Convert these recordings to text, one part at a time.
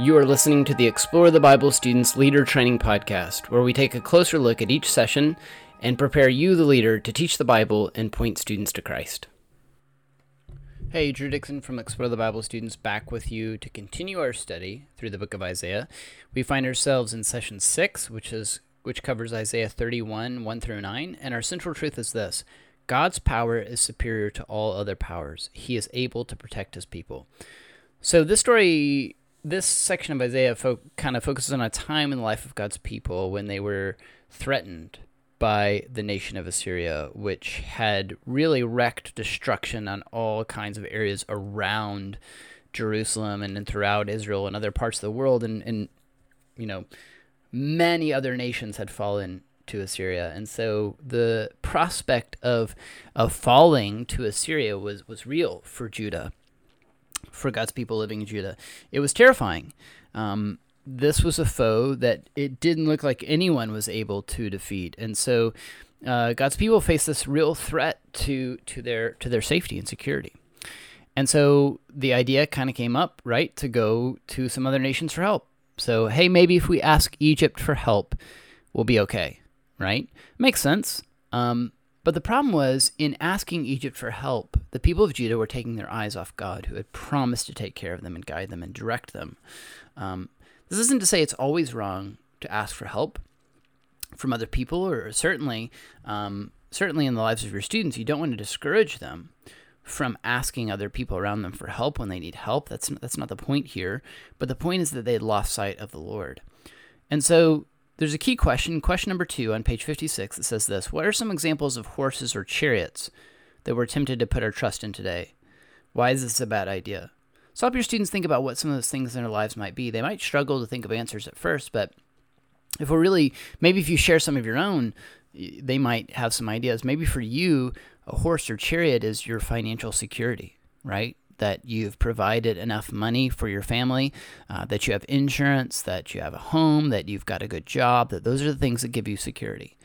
You are listening to the Explore the Bible Students Leader Training Podcast, where we take a closer look at each session and prepare you, the leader, to teach the Bible and point students to Christ. Hey, Drew Dixon from Explore the Bible Students back with you to continue our study through the book of Isaiah. We find ourselves in session 6, which is which covers Isaiah 31, 1 through 9, and our central truth is this. God's power is superior to all other powers. He is able to protect his people. So this story this section of Isaiah fo- kind of focuses on a time in the life of God's people when they were threatened by the nation of Assyria, which had really wreaked destruction on all kinds of areas around Jerusalem and, and throughout Israel and other parts of the world. And, and, you know, many other nations had fallen to Assyria. And so the prospect of, of falling to Assyria was, was real for Judah for God's people living in Judah. It was terrifying. Um, this was a foe that it didn't look like anyone was able to defeat, and so uh, God's people faced this real threat to to their to their safety and security. And so the idea kind of came up, right, to go to some other nations for help. So hey, maybe if we ask Egypt for help, we'll be okay, right? Makes sense. Um, but the problem was, in asking Egypt for help, the people of Judah were taking their eyes off God, who had promised to take care of them and guide them and direct them. Um, this isn't to say it's always wrong to ask for help from other people, or certainly, um, certainly in the lives of your students, you don't want to discourage them from asking other people around them for help when they need help. That's that's not the point here. But the point is that they lost sight of the Lord, and so there's a key question, question number two on page 56, that says this What are some examples of horses or chariots that we're tempted to put our trust in today? Why is this a bad idea? So help your students think about what some of those things in their lives might be. They might struggle to think of answers at first, but if we're really, maybe if you share some of your own, they might have some ideas. Maybe for you, a horse or chariot is your financial security, right? That you've provided enough money for your family, uh, that you have insurance, that you have a home, that you've got a good job, that those are the things that give you security.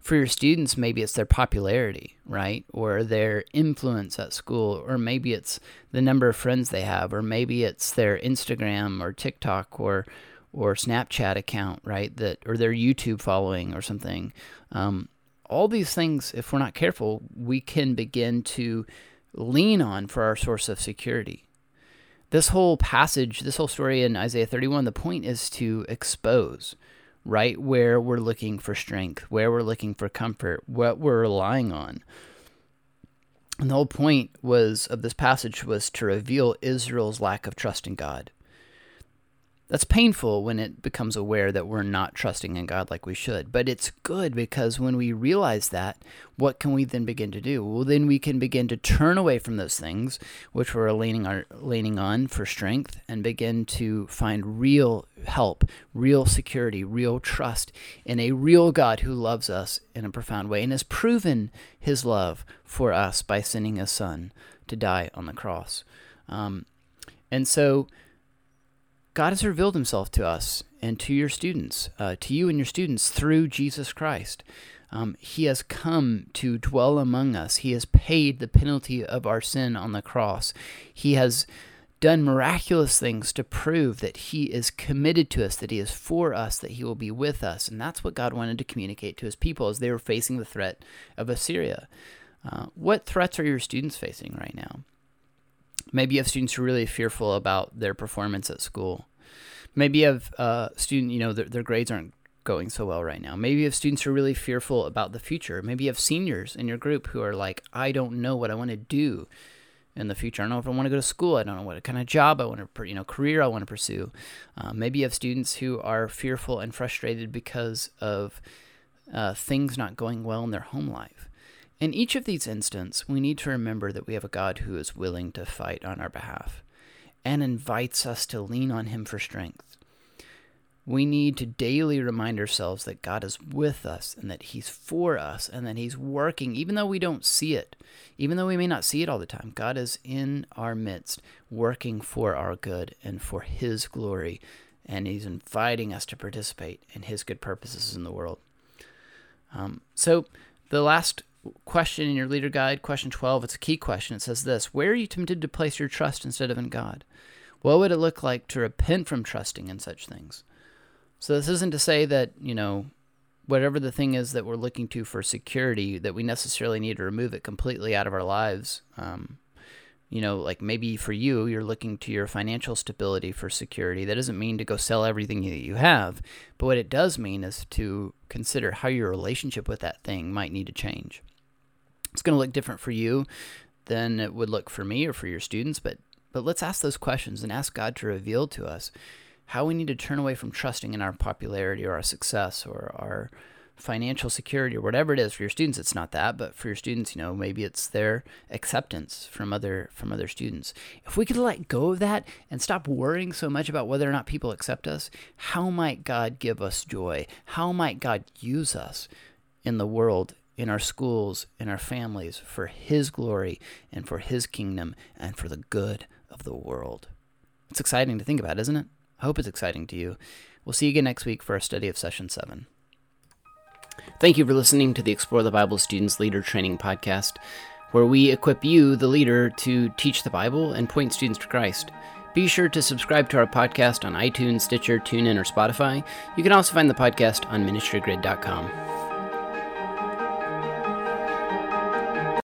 For your students, maybe it's their popularity, right? Or their influence at school, or maybe it's the number of friends they have, or maybe it's their Instagram or TikTok or or Snapchat account, right? That or their YouTube following or something. Um, all these things, if we're not careful, we can begin to lean on for our source of security. This whole passage, this whole story in Isaiah 31, the point is to expose right where we're looking for strength, where we're looking for comfort, what we're relying on. And the whole point was of this passage was to reveal Israel's lack of trust in God. That's painful when it becomes aware that we're not trusting in God like we should. But it's good because when we realize that, what can we then begin to do? Well, then we can begin to turn away from those things which we're leaning, our, leaning on for strength and begin to find real help, real security, real trust in a real God who loves us in a profound way and has proven his love for us by sending his son to die on the cross. Um, and so God has revealed himself to us and to your students, uh, to you and your students through Jesus Christ. Um, he has come to dwell among us. He has paid the penalty of our sin on the cross. He has done miraculous things to prove that He is committed to us, that He is for us, that He will be with us. And that's what God wanted to communicate to His people as they were facing the threat of Assyria. Uh, what threats are your students facing right now? Maybe you have students who are really fearful about their performance at school. Maybe you have a uh, student, you know, their, their grades aren't going so well right now. Maybe you have students who are really fearful about the future. Maybe you have seniors in your group who are like, I don't know what I want to do in the future. I don't know if I want to go to school. I don't know what kind of job I want to, you know, career I want to pursue. Uh, maybe you have students who are fearful and frustrated because of uh, things not going well in their home life. In each of these instances, we need to remember that we have a God who is willing to fight on our behalf and invites us to lean on Him for strength. We need to daily remind ourselves that God is with us and that He's for us and that He's working, even though we don't see it, even though we may not see it all the time. God is in our midst, working for our good and for His glory, and He's inviting us to participate in His good purposes in the world. Um, so, the last question in your leader guide, question 12, it's a key question. It says this Where are you tempted to place your trust instead of in God? What would it look like to repent from trusting in such things? So, this isn't to say that, you know, whatever the thing is that we're looking to for security, that we necessarily need to remove it completely out of our lives. Um, you know, like maybe for you, you're looking to your financial stability for security. That doesn't mean to go sell everything that you have, but what it does mean is to consider how your relationship with that thing might need to change. It's going to look different for you than it would look for me or for your students, but but let's ask those questions and ask God to reveal to us how we need to turn away from trusting in our popularity or our success or our financial security or whatever it is for your students. It's not that but for your students you know maybe it's their acceptance from other from other students. If we could let go of that and stop worrying so much about whether or not people accept us how might god give us joy? How might god use us in the world in our schools in our families for his glory and for his kingdom and for the good of the world it's exciting to think about isn't it I hope it's exciting to you. We'll see you again next week for our study of session 7. Thank you for listening to the Explore the Bible Students Leader Training Podcast, where we equip you, the leader, to teach the Bible and point students to Christ. Be sure to subscribe to our podcast on iTunes, Stitcher, TuneIn, or Spotify. You can also find the podcast on ministrygrid.com.